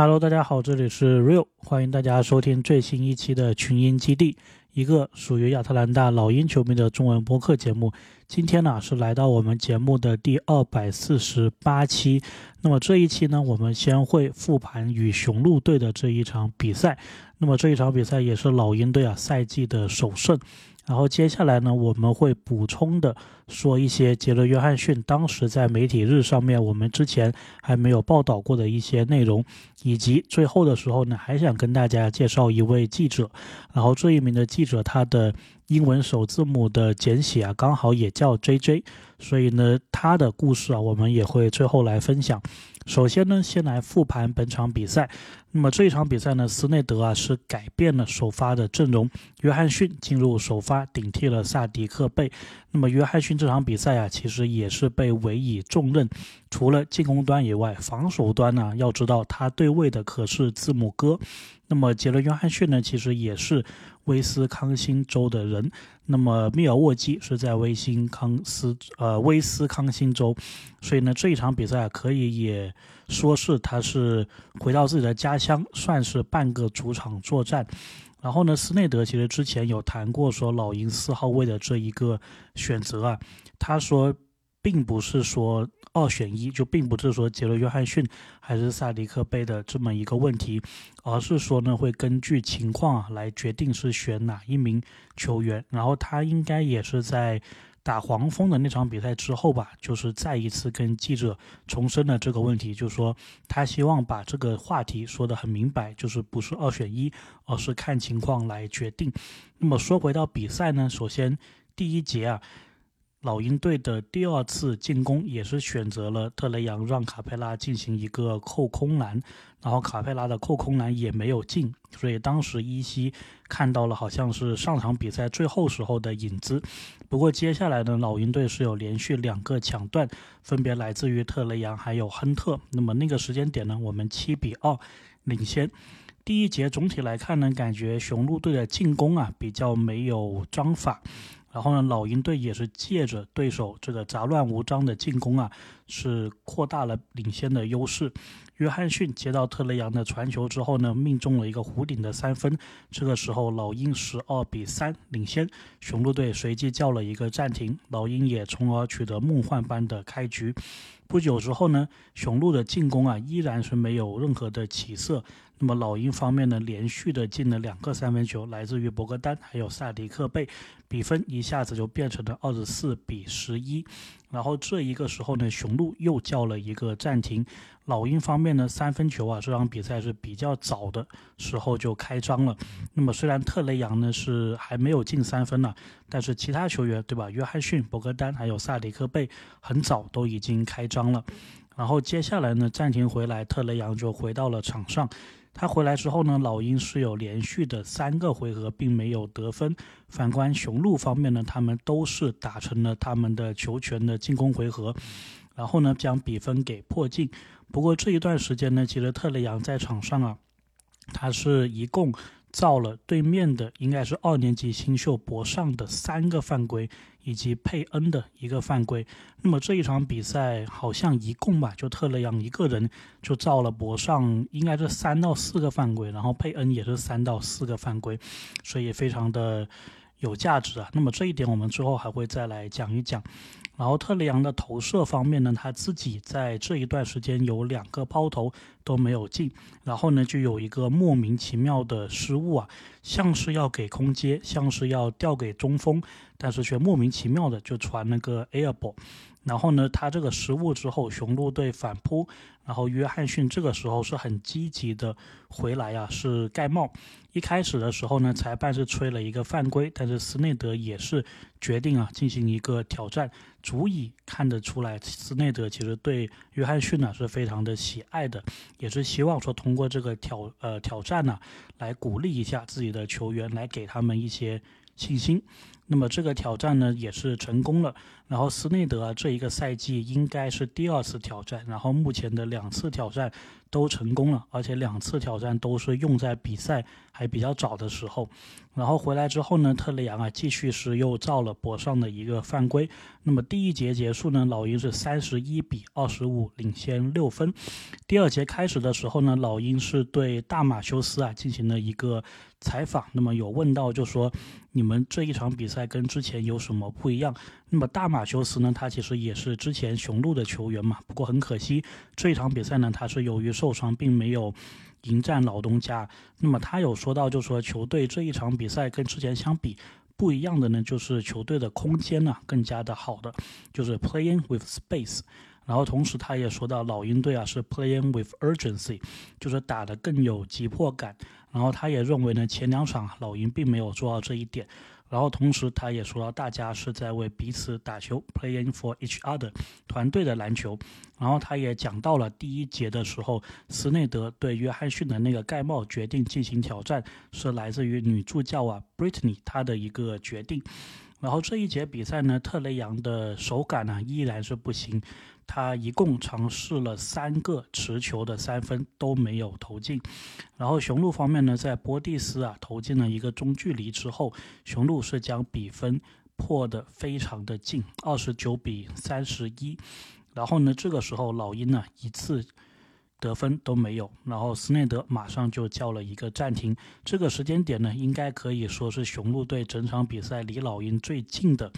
Hello，大家好，这里是 Real，欢迎大家收听最新一期的群英基地，一个属于亚特兰大老鹰球迷的中文播客节目。今天呢是来到我们节目的第二百四十八期。那么这一期呢，我们先会复盘与雄鹿队的这一场比赛。那么这一场比赛也是老鹰队啊赛季的首胜。然后接下来呢，我们会补充的说一些杰伦·约翰逊当时在媒体日上面我们之前还没有报道过的一些内容，以及最后的时候呢，还想跟大家介绍一位记者。然后这一名的记者，他的英文首字母的简写啊，刚好也叫 J.J.，所以呢，他的故事啊，我们也会最后来分享。首先呢，先来复盘本场比赛。那么这一场比赛呢，斯内德啊是改变了首发的阵容，约翰逊进入首发顶替了萨迪克贝。那么约翰逊这场比赛啊，其实也是被委以重任，除了进攻端以外，防守端呢，要知道他对位的可是字母哥。那么杰伦·约翰逊呢，其实也是威斯康星州的人。那么密尔沃基是在威辛康斯呃威斯康星州，所以呢这一场比赛可以也说是他是回到自己的家乡，算是半个主场作战。然后呢，斯内德其实之前有谈过说老鹰四号位的这一个选择啊，他说并不是说。二选一就并不是说杰伦·约翰逊还是萨迪克贝的这么一个问题，而是说呢会根据情况来决定是选哪一名球员。然后他应该也是在打黄蜂的那场比赛之后吧，就是再一次跟记者重申了这个问题，就是说他希望把这个话题说得很明白，就是不是二选一，而是看情况来决定。那么说回到比赛呢，首先第一节啊。老鹰队的第二次进攻也是选择了特雷杨让卡佩拉进行一个扣空篮，然后卡佩拉的扣空篮也没有进，所以当时伊西看到了好像是上场比赛最后时候的影子。不过接下来呢，老鹰队是有连续两个抢断，分别来自于特雷杨还有亨特。那么那个时间点呢，我们七比二领先。第一节总体来看呢，感觉雄鹿队的进攻啊比较没有章法。然后呢，老鹰队也是借着对手这个杂乱无章的进攻啊，是扩大了领先的优势。约翰逊接到特雷杨的传球之后呢，命中了一个弧顶的三分。这个时候，老鹰十二比三领先，雄鹿队随即叫了一个暂停，老鹰也从而取得梦幻般的开局。不久之后呢，雄鹿的进攻啊依然是没有任何的起色。那么老鹰方面呢，连续的进了两个三分球，来自于博格丹还有萨迪克贝，比分一下子就变成了二十四比十一。然后这一个时候呢，雄鹿又叫了一个暂停。老鹰方面呢，三分球啊，这场比赛是比较早的时候就开张了。那么虽然特雷杨呢是还没有进三分呢，但是其他球员对吧？约翰逊、博格丹还有萨迪克贝很早都已经开张了。然后接下来呢，暂停回来，特雷杨就回到了场上。他回来之后呢，老鹰是有连续的三个回合并没有得分。反观雄鹿方面呢，他们都是打成了他们的球权的进攻回合，然后呢将比分给破镜。不过这一段时间呢，其实特雷杨在场上啊，他是一共。造了对面的应该是二年级新秀博尚的三个犯规，以及佩恩的一个犯规。那么这一场比赛好像一共吧，就特雷杨一个人就造了博尚应该是三到四个犯规，然后佩恩也是三到四个犯规，所以非常的有价值啊。那么这一点我们之后还会再来讲一讲。然后特雷杨的投射方面呢，他自己在这一段时间有两个抛投都没有进，然后呢就有一个莫名其妙的失误啊，像是要给空接，像是要调给中锋，但是却莫名其妙的就传那个 air ball，然后呢他这个失误之后，雄鹿队反扑。然后约翰逊这个时候是很积极的回来啊，是盖帽。一开始的时候呢，裁判是吹了一个犯规，但是斯内德也是决定啊进行一个挑战，足以看得出来，斯内德其实对约翰逊呢是非常的喜爱的，也是希望说通过这个挑呃挑战呢，来鼓励一下自己的球员，来给他们一些信心。那么这个挑战呢也是成功了。然后斯内德啊这一个赛季应该是第二次挑战，然后目前的两次挑战都成功了，而且两次挑战都是用在比赛还比较早的时候。然后回来之后呢，特雷杨啊继续是又造了博上的一个犯规。那么第一节结束呢，老鹰是三十一比二十五领先六分。第二节开始的时候呢，老鹰是对大马修斯啊进行了一个采访，那么有问到就说你们这一场比赛在跟之前有什么不一样？那么大马修斯呢，他其实也是之前雄鹿的球员嘛，不过很可惜这一场比赛呢，他是由于受伤并没有。迎战老东家，那么他有说到，就说球队这一场比赛跟之前相比不一样的呢，就是球队的空间呢更加的好的，就是 playing with space。然后同时他也说到，老鹰队啊是 playing with urgency，就是打得更有急迫感。然后他也认为呢，前两场老鹰并没有做到这一点。然后同时，他也说到，大家是在为彼此打球，playing for each other，团队的篮球。然后他也讲到了第一节的时候，斯内德对约翰逊的那个盖帽决定进行挑战，是来自于女助教啊，Brittany 她的一个决定。然后这一节比赛呢，特雷杨的手感呢依然是不行。他一共尝试了三个持球的三分都没有投进，然后雄鹿方面呢，在波蒂斯啊投进了一个中距离之后，雄鹿是将比分破得非常的近，二十九比三十一。然后呢，这个时候老鹰呢一次得分都没有，然后斯内德马上就叫了一个暂停。这个时间点呢，应该可以说是雄鹿队整场比赛离老鹰最近的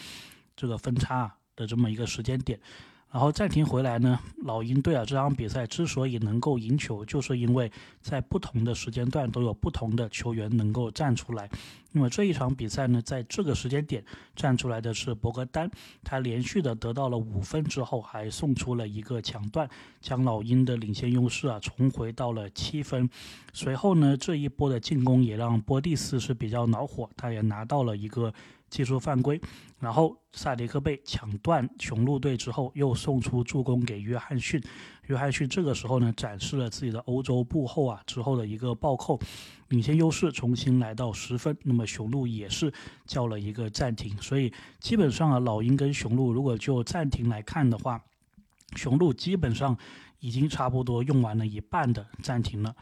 这个分差的这么一个时间点。然后暂停回来呢，老鹰队啊，这场比赛之所以能够赢球，就是因为在不同的时间段都有不同的球员能够站出来。那么这一场比赛呢，在这个时间点站出来的是博格丹，他连续的得到了五分之后，还送出了一个抢断，将老鹰的领先优势啊重回到了七分。随后呢，这一波的进攻也让波蒂斯是比较恼火，他也拿到了一个。技术犯规，然后萨迪克被抢断雄鹿队之后，又送出助攻给约翰逊。约翰逊这个时候呢，展示了自己的欧洲步后啊之后的一个暴扣，领先优势重新来到十分。那么雄鹿也是叫了一个暂停，所以基本上啊，老鹰跟雄鹿如果就暂停来看的话，雄鹿基本上已经差不多用完了一半的暂停了。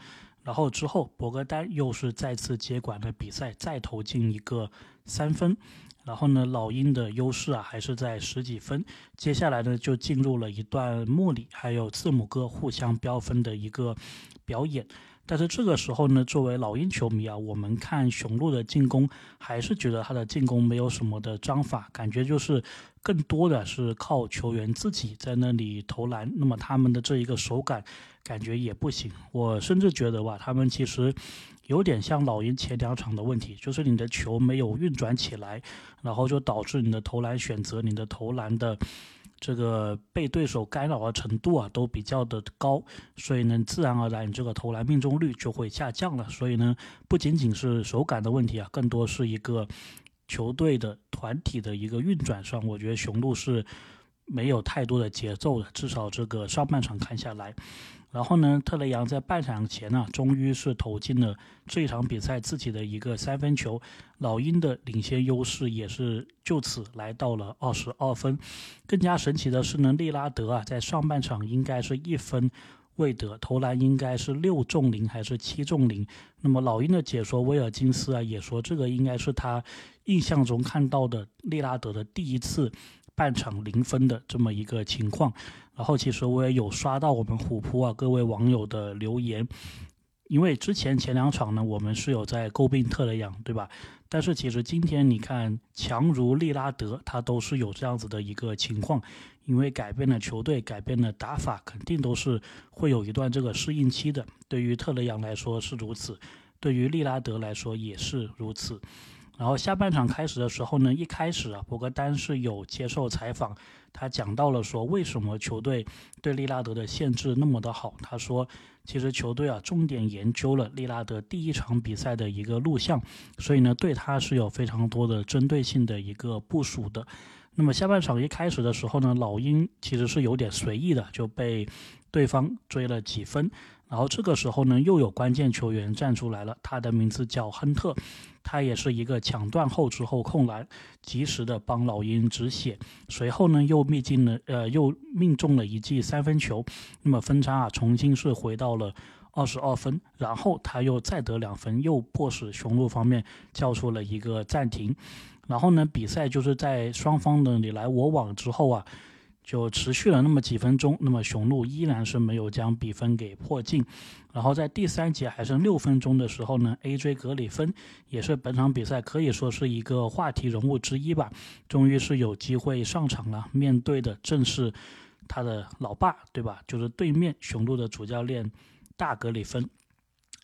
然后之后，博格丹又是再次接管了比赛，再投进一个三分。然后呢，老鹰的优势啊还是在十几分。接下来呢，就进入了一段莫里还有字母哥互相飙分的一个表演。但是这个时候呢，作为老鹰球迷啊，我们看雄鹿的进攻，还是觉得他的进攻没有什么的章法，感觉就是更多的是靠球员自己在那里投篮。那么他们的这一个手感，感觉也不行。我甚至觉得吧，他们其实有点像老鹰前两场的问题，就是你的球没有运转起来，然后就导致你的投篮选择、你的投篮的。这个被对手干扰的程度啊，都比较的高，所以呢，自然而然你这个投篮命中率就会下降了。所以呢，不仅仅是手感的问题啊，更多是一个球队的团体的一个运转上，我觉得雄鹿是没有太多的节奏的，至少这个上半场看下来。然后呢，特雷杨在半场前呢，终于是投进了这场比赛自己的一个三分球，老鹰的领先优势也是就此来到了二十二分。更加神奇的是呢，利拉德啊，在上半场应该是一分未得，投篮应该是六中零还是七中零。那么老鹰的解说威尔金斯啊，也说这个应该是他印象中看到的利拉德的第一次。半场零分的这么一个情况，然后其实我也有刷到我们虎扑啊各位网友的留言，因为之前前两场呢，我们是有在诟病特雷杨，对吧？但是其实今天你看，强如利拉德，他都是有这样子的一个情况，因为改变了球队，改变了打法，肯定都是会有一段这个适应期的。对于特雷杨来说是如此，对于利拉德来说也是如此。然后下半场开始的时候呢，一开始啊，博格丹是有接受采访，他讲到了说为什么球队对利拉德的限制那么的好。他说，其实球队啊重点研究了利拉德第一场比赛的一个录像，所以呢对他是有非常多的针对性的一个部署的。那么下半场一开始的时候呢，老鹰其实是有点随意的，就被对方追了几分。然后这个时候呢，又有关键球员站出来了，他的名字叫亨特，他也是一个抢断后之后控篮，及时的帮老鹰止血。随后呢，又命进了，呃，又命中了一记三分球，那么分差啊，重新是回到了二十二分。然后他又再得两分，又迫使雄鹿方面叫出了一个暂停。然后呢，比赛就是在双方的你来我往之后啊。就持续了那么几分钟，那么雄鹿依然是没有将比分给破进。然后在第三节还剩六分钟的时候呢，AJ 格里芬也是本场比赛可以说是一个话题人物之一吧，终于是有机会上场了。面对的正是他的老爸，对吧？就是对面雄鹿的主教练大格里芬。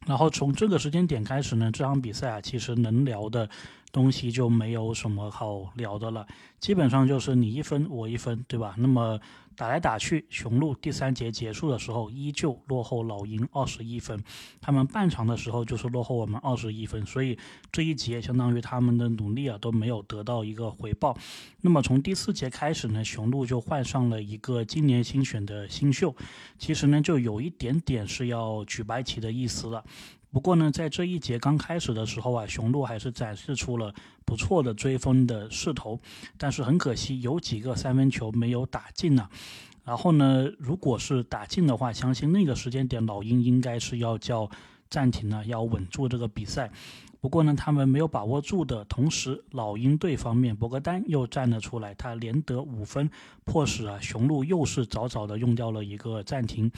然后从这个时间点开始呢，这场比赛啊，其实能聊的。东西就没有什么好聊的了，基本上就是你一分我一分，对吧？那么打来打去，雄鹿第三节结束的时候依旧落后老鹰二十一分，他们半场的时候就是落后我们二十一分，所以这一节相当于他们的努力啊都没有得到一个回报。那么从第四节开始呢，雄鹿就换上了一个今年新选的新秀，其实呢就有一点点是要举白旗的意思了。不过呢，在这一节刚开始的时候啊，雄鹿还是展示出了不错的追分的势头，但是很可惜，有几个三分球没有打进呢。然后呢，如果是打进的话，相信那个时间点老鹰应该是要叫暂停了，要稳住这个比赛。不过呢，他们没有把握住的同时，老鹰队方面博格丹又站了出来，他连得五分，迫使啊雄鹿又是早早的用掉了一个暂停。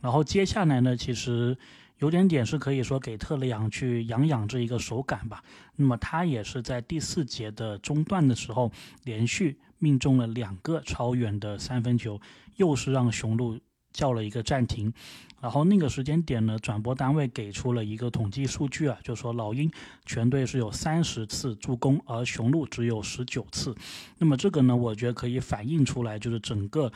然后接下来呢，其实。有点点是可以说给特雷杨去养养这一个手感吧。那么他也是在第四节的中段的时候，连续命中了两个超远的三分球，又是让雄鹿叫了一个暂停。然后那个时间点呢，转播单位给出了一个统计数据啊，就说老鹰全队是有三十次助攻，而雄鹿只有十九次。那么这个呢，我觉得可以反映出来，就是整个。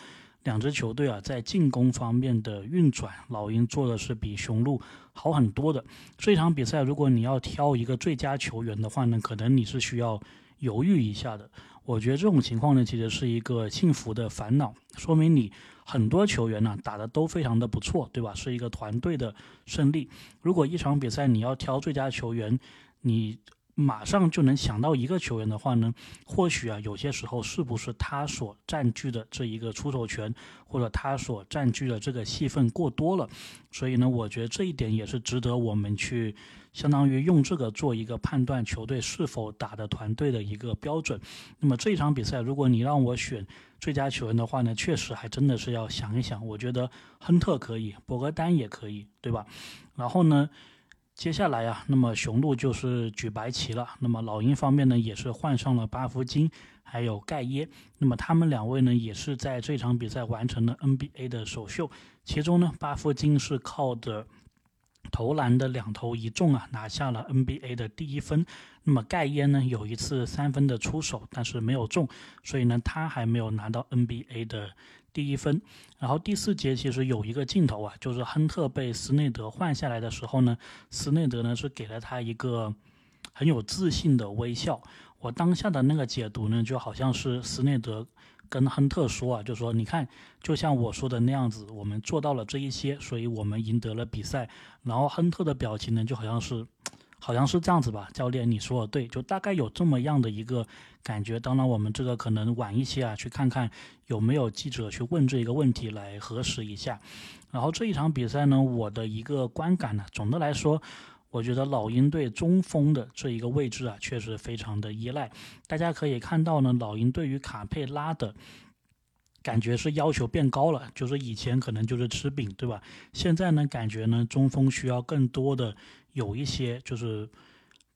两支球队啊，在进攻方面的运转，老鹰做的是比雄鹿好很多的。这场比赛，如果你要挑一个最佳球员的话呢，可能你是需要犹豫一下的。我觉得这种情况呢，其实是一个幸福的烦恼，说明你很多球员呢打的都非常的不错，对吧？是一个团队的胜利。如果一场比赛你要挑最佳球员，你。马上就能想到一个球员的话呢，或许啊，有些时候是不是他所占据的这一个出手权，或者他所占据的这个戏份过多了，所以呢，我觉得这一点也是值得我们去相当于用这个做一个判断球队是否打的团队的一个标准。那么这一场比赛，如果你让我选最佳球员的话呢，确实还真的是要想一想。我觉得亨特可以，博格丹也可以，对吧？然后呢？接下来呀，那么雄鹿就是举白旗了。那么老鹰方面呢，也是换上了巴夫金，还有盖耶。那么他们两位呢，也是在这场比赛完成了 NBA 的首秀。其中呢，巴夫金是靠着投篮的两投一中啊，拿下了 NBA 的第一分。那么盖耶呢，有一次三分的出手，但是没有中，所以呢，他还没有拿到 NBA 的。第一分，然后第四节其实有一个镜头啊，就是亨特被斯内德换下来的时候呢，斯内德呢是给了他一个很有自信的微笑。我当下的那个解读呢，就好像是斯内德跟亨特说啊，就说你看，就像我说的那样子，我们做到了这一些，所以我们赢得了比赛。然后亨特的表情呢，就好像是。好像是这样子吧，教练，你说的对，就大概有这么样的一个感觉。当然，我们这个可能晚一些啊，去看看有没有记者去问这一个问题来核实一下。然后这一场比赛呢，我的一个观感呢，总的来说，我觉得老鹰队中锋的这一个位置啊，确实非常的依赖。大家可以看到呢，老鹰对于卡佩拉的感觉是要求变高了，就是以前可能就是吃饼，对吧？现在呢，感觉呢，中锋需要更多的。有一些就是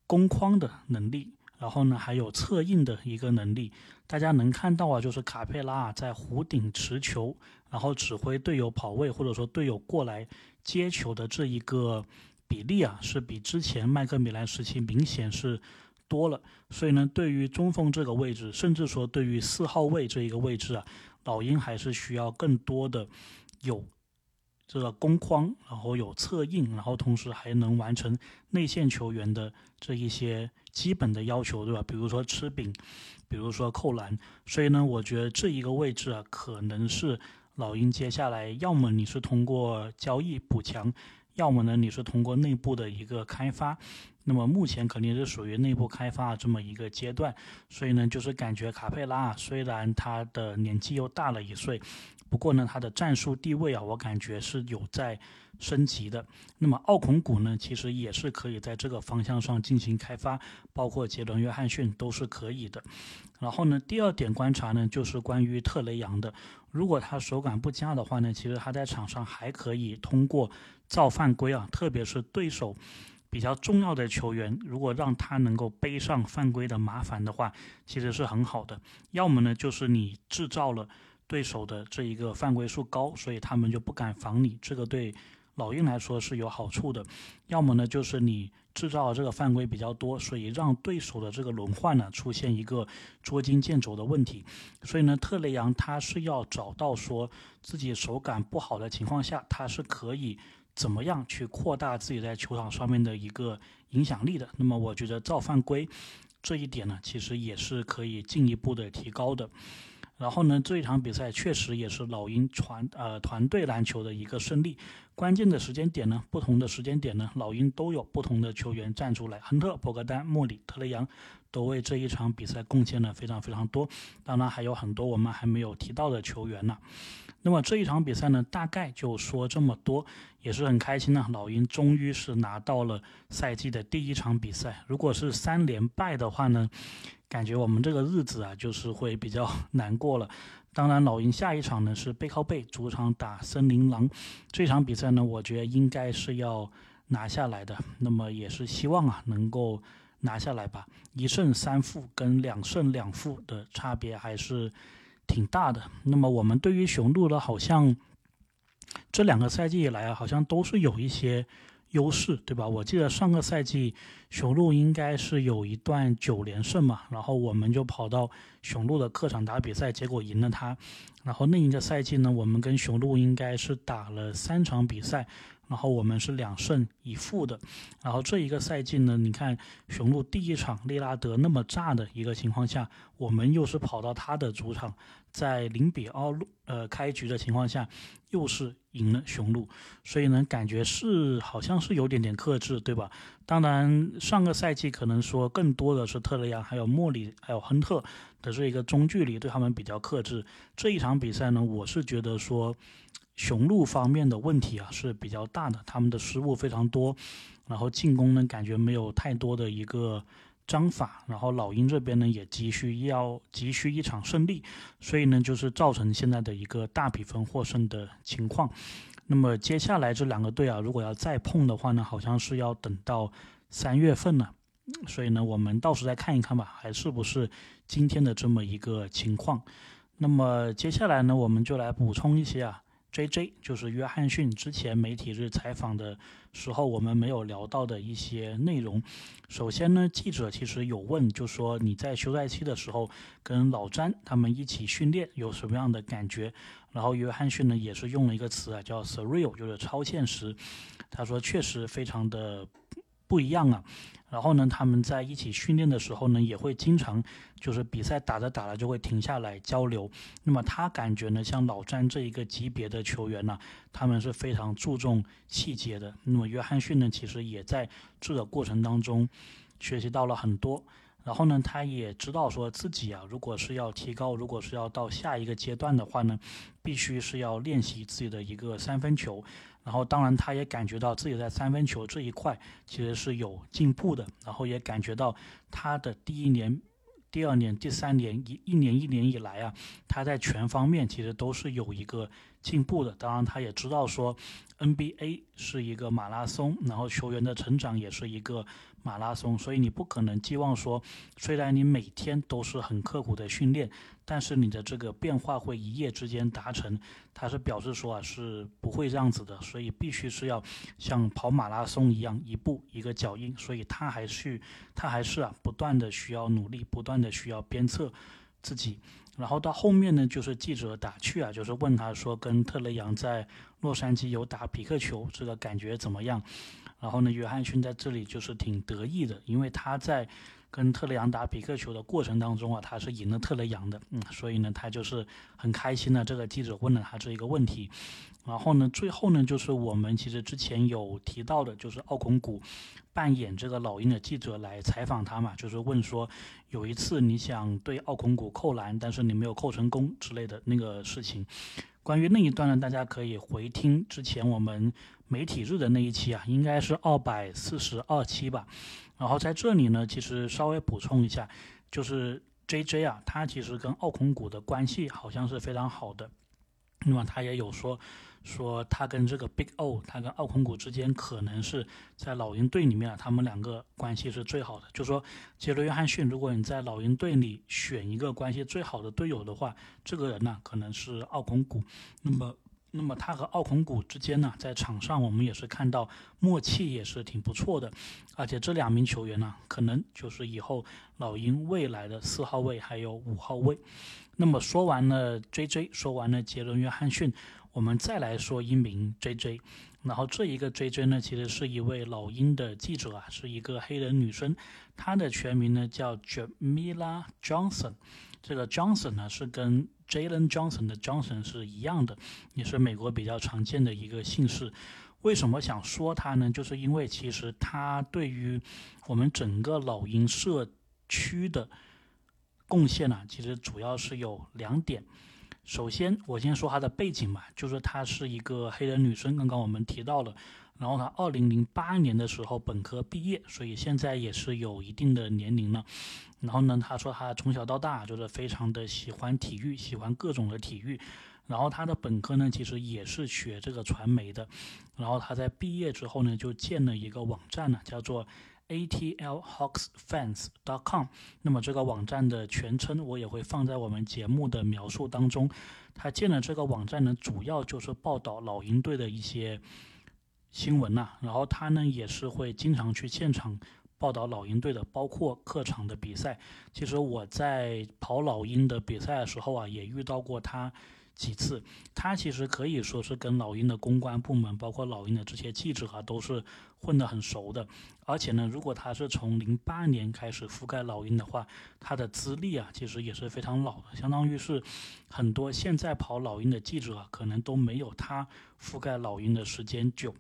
攻框的能力，然后呢还有策应的一个能力。大家能看到啊，就是卡佩拉在弧顶持球，然后指挥队友跑位，或者说队友过来接球的这一个比例啊，是比之前麦克米兰时期明显是多了。所以呢，对于中锋这个位置，甚至说对于四号位这一个位置啊，老鹰还是需要更多的有。这个攻框，然后有策应，然后同时还能完成内线球员的这一些基本的要求，对吧？比如说吃饼，比如说扣篮。所以呢，我觉得这一个位置啊，可能是老鹰接下来要么你是通过交易补强，要么呢你是通过内部的一个开发。那么目前肯定是属于内部开发这么一个阶段。所以呢，就是感觉卡佩拉虽然他的年纪又大了一岁。不过呢，他的战术地位啊，我感觉是有在升级的。那么奥孔古呢，其实也是可以在这个方向上进行开发，包括杰伦·约翰逊都是可以的。然后呢，第二点观察呢，就是关于特雷杨的。如果他手感不佳的话呢，其实他在场上还可以通过造犯规啊，特别是对手比较重要的球员，如果让他能够背上犯规的麻烦的话，其实是很好的。要么呢，就是你制造了。对手的这一个犯规数高，所以他们就不敢防你。这个对老鹰来说是有好处的。要么呢，就是你制造这个犯规比较多，所以让对手的这个轮换呢出现一个捉襟见肘的问题。所以呢，特雷杨他是要找到说自己手感不好的情况下，他是可以怎么样去扩大自己在球场上面的一个影响力的。那么我觉得造犯规这一点呢，其实也是可以进一步的提高的。然后呢，这一场比赛确实也是老鹰传呃团队篮球的一个胜利。关键的时间点呢，不同的时间点呢，老鹰都有不同的球员站出来。亨特、博格丹、莫里、特雷杨都为这一场比赛贡献了非常非常多。当然还有很多我们还没有提到的球员呢。那么这一场比赛呢，大概就说这么多，也是很开心呢。老鹰终于是拿到了赛季的第一场比赛。如果是三连败的话呢？感觉我们这个日子啊，就是会比较难过了。当然，老鹰下一场呢是背靠背主场打森林狼，这场比赛呢，我觉得应该是要拿下来的。那么也是希望啊能够拿下来吧。一胜三负跟两胜两负的差别还是挺大的。那么我们对于雄鹿的，好像这两个赛季以来啊，好像都是有一些。优势对吧？我记得上个赛季雄鹿应该是有一段九连胜嘛，然后我们就跑到雄鹿的客场打比赛，结果赢了他。然后另一个赛季呢，我们跟雄鹿应该是打了三场比赛。然后我们是两胜一负的，然后这一个赛季呢，你看雄鹿第一场利拉德那么炸的一个情况下，我们又是跑到他的主场，在零比二呃开局的情况下，又是赢了雄鹿，所以呢，感觉是好像是有点点克制，对吧？当然上个赛季可能说更多的是特雷杨、还有莫里、还有亨特的这一个中距离对他们比较克制。这一场比赛呢，我是觉得说。雄鹿方面的问题啊是比较大的，他们的失误非常多，然后进攻呢感觉没有太多的一个章法，然后老鹰这边呢也急需要急需一场胜利，所以呢就是造成现在的一个大比分获胜的情况。那么接下来这两个队啊，如果要再碰的话呢，好像是要等到三月份了，所以呢我们到时再看一看吧，还是不是今天的这么一个情况。那么接下来呢，我们就来补充一些啊。J.J. 就是约翰逊之前媒体日采访的时候，我们没有聊到的一些内容。首先呢，记者其实有问，就说你在休赛期的时候跟老詹他们一起训练有什么样的感觉？然后约翰逊呢也是用了一个词啊，叫 surreal，就是超现实。他说确实非常的不一样啊。然后呢，他们在一起训练的时候呢，也会经常就是比赛打着打着就会停下来交流。那么他感觉呢，像老詹这一个级别的球员呢，他们是非常注重细节的。那么约翰逊呢，其实也在这个过程当中学习到了很多。然后呢，他也知道说自己啊，如果是要提高，如果是要到下一个阶段的话呢，必须是要练习自己的一个三分球。然后，当然，他也感觉到自己在三分球这一块其实是有进步的。然后也感觉到他的第一年、第二年、第三年一一年一年以来啊，他在全方面其实都是有一个进步的。当然，他也知道说 NBA 是一个马拉松，然后球员的成长也是一个。马拉松，所以你不可能寄望说，虽然你每天都是很刻苦的训练，但是你的这个变化会一夜之间达成。他是表示说啊，是不会这样子的，所以必须是要像跑马拉松一样，一步一个脚印。所以他还是他还是啊，不断的需要努力，不断的需要鞭策自己。然后到后面呢，就是记者打趣啊，就是问他说，跟特雷杨在洛杉矶有打匹克球，这个感觉怎么样？然后呢，约翰逊在这里就是挺得意的，因为他在跟特雷杨打比克球的过程当中啊，他是赢了特雷杨的，嗯，所以呢，他就是很开心的。这个记者问了他这一个问题，然后呢，最后呢，就是我们其实之前有提到的，就是奥孔古扮演这个老鹰的记者来采访他嘛，就是问说，有一次你想对奥孔古扣篮，但是你没有扣成功之类的那个事情。关于那一段呢，大家可以回听之前我们媒体日的那一期啊，应该是二百四十二期吧。然后在这里呢，其实稍微补充一下，就是 J J 啊，他其实跟奥孔古的关系好像是非常好的。那么他也有说，说他跟这个 Big O，他跟奥孔古之间可能是在老鹰队里面啊，他们两个关系是最好的。就说杰伦约翰逊，如果你在老鹰队里选一个关系最好的队友的话，这个人呢可能是奥孔古。那么。那么他和奥孔古之间呢，在场上我们也是看到默契也是挺不错的，而且这两名球员呢，可能就是以后老鹰未来的四号位还有五号位。那么说完了 J J，说完了杰伦约翰逊，我们再来说一名 J J。然后这一个 J J 呢，其实是一位老鹰的记者啊，是一个黑人女生，她的全名呢叫 Jamila Johnson。这个 Johnson 呢是跟 Jalen Johnson 的 Johnson 是一样的，也是美国比较常见的一个姓氏。为什么想说她呢？就是因为其实她对于我们整个老鹰社区的贡献呢，其实主要是有两点。首先，我先说她的背景吧，就是她是一个黑人女生，刚刚我们提到了。然后她二零零八年的时候本科毕业，所以现在也是有一定的年龄了。然后呢，她说她从小到大就是非常的喜欢体育，喜欢各种的体育。然后她的本科呢，其实也是学这个传媒的。然后她在毕业之后呢，就建了一个网站呢，叫做。atlhawksfans.com，那么这个网站的全称我也会放在我们节目的描述当中。他建了这个网站呢，主要就是报道老鹰队的一些新闻呐。然后他呢也是会经常去现场报道老鹰队的，包括客场的比赛。其实我在跑老鹰的比赛的时候啊，也遇到过他。几次，他其实可以说是跟老鹰的公关部门，包括老鹰的这些记者啊，都是混得很熟的。而且呢，如果他是从零八年开始覆盖老鹰的话，他的资历啊，其实也是非常老的，相当于是很多现在跑老鹰的记者啊，可能都没有他覆盖老鹰的时间久。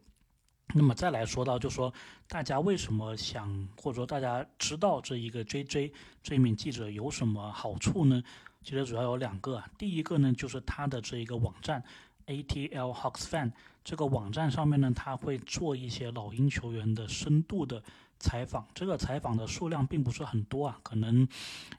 那么再来说到，就说大家为什么想，或者说大家知道这一个 J J 这名记者有什么好处呢？其实主要有两个啊，第一个呢就是他的这一个网站，ATL Hawks Fan 这个网站上面呢，他会做一些老鹰球员的深度的采访，这个采访的数量并不是很多啊，可能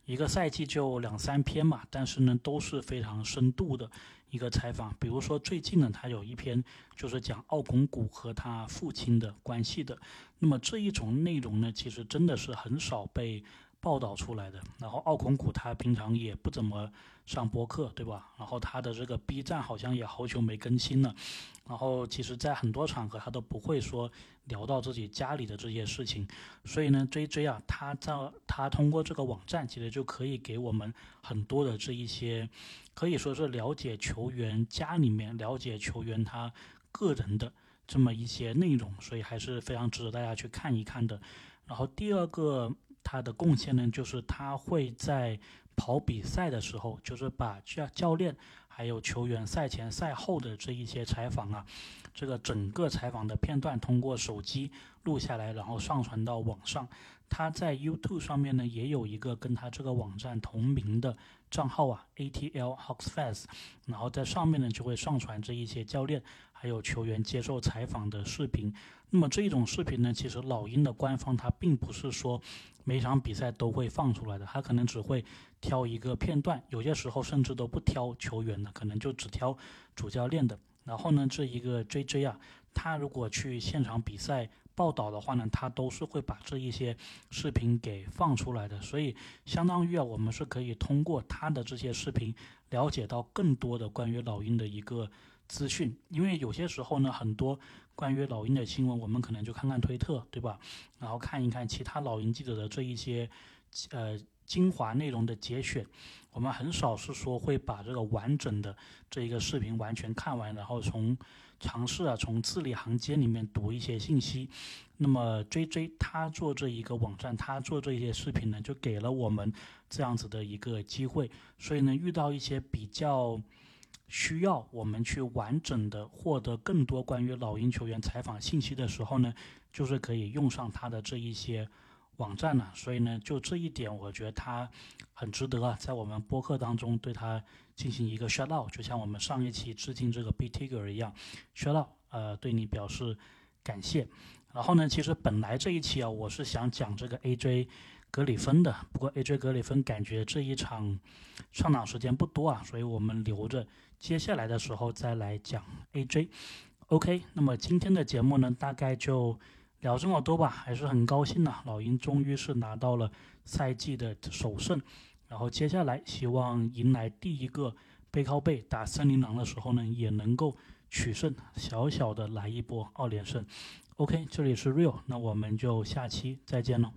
一个赛季就两三篇嘛，但是呢都是非常深度的一个采访。比如说最近呢，他有一篇就是讲奥孔古和他父亲的关系的，那么这一种内容呢，其实真的是很少被。报道出来的，然后奥孔古他平常也不怎么上播客，对吧？然后他的这个 B 站好像也好久没更新了，然后其实，在很多场合他都不会说聊到自己家里的这些事情，所以呢，J J 啊，他在他通过这个网站，其实就可以给我们很多的这一些，可以说是了解球员家里面、了解球员他个人的这么一些内容，所以还是非常值得大家去看一看的。然后第二个。他的贡献呢，就是他会在跑比赛的时候，就是把教教练还有球员赛前赛后的这一些采访啊，这个整个采访的片段通过手机录下来，然后上传到网上。他在 YouTube 上面呢，也有一个跟他这个网站同名的账号啊，ATL Hawks Fans，然后在上面呢就会上传这一些教练还有球员接受采访的视频。那么这一种视频呢，其实老鹰的官方他并不是说每场比赛都会放出来的，他可能只会挑一个片段，有些时候甚至都不挑球员的，可能就只挑主教练的。然后呢，这一个 JJ 啊，他如果去现场比赛。报道的话呢，他都是会把这一些视频给放出来的，所以相当于啊，我们是可以通过他的这些视频了解到更多的关于老鹰的一个资讯。因为有些时候呢，很多关于老鹰的新闻，我们可能就看看推特，对吧？然后看一看其他老鹰记者的这一些呃精华内容的节选，我们很少是说会把这个完整的这一个视频完全看完，然后从尝试啊从字里行间里面读一些信息。那么追追他做这一个网站，他做这些视频呢，就给了我们这样子的一个机会。所以呢，遇到一些比较。需要我们去完整的获得更多关于老鹰球员采访信息的时候呢，就是可以用上他的这一些网站了。所以呢，就这一点，我觉得他很值得啊，在我们播客当中对他进行一个 shout out，就像我们上一期致敬这个 B Tiger 一样，shout out，呃，对你表示感谢。然后呢，其实本来这一期啊，我是想讲这个 AJ。格里芬的，不过 AJ 格里芬感觉这一场上场时间不多啊，所以我们留着接下来的时候再来讲 AJ。OK，那么今天的节目呢，大概就聊这么多吧，还是很高兴呢，老鹰终于是拿到了赛季的首胜，然后接下来希望迎来第一个背靠背打森林狼的时候呢，也能够取胜，小小的来一波二连胜。OK，这里是 Real，那我们就下期再见了。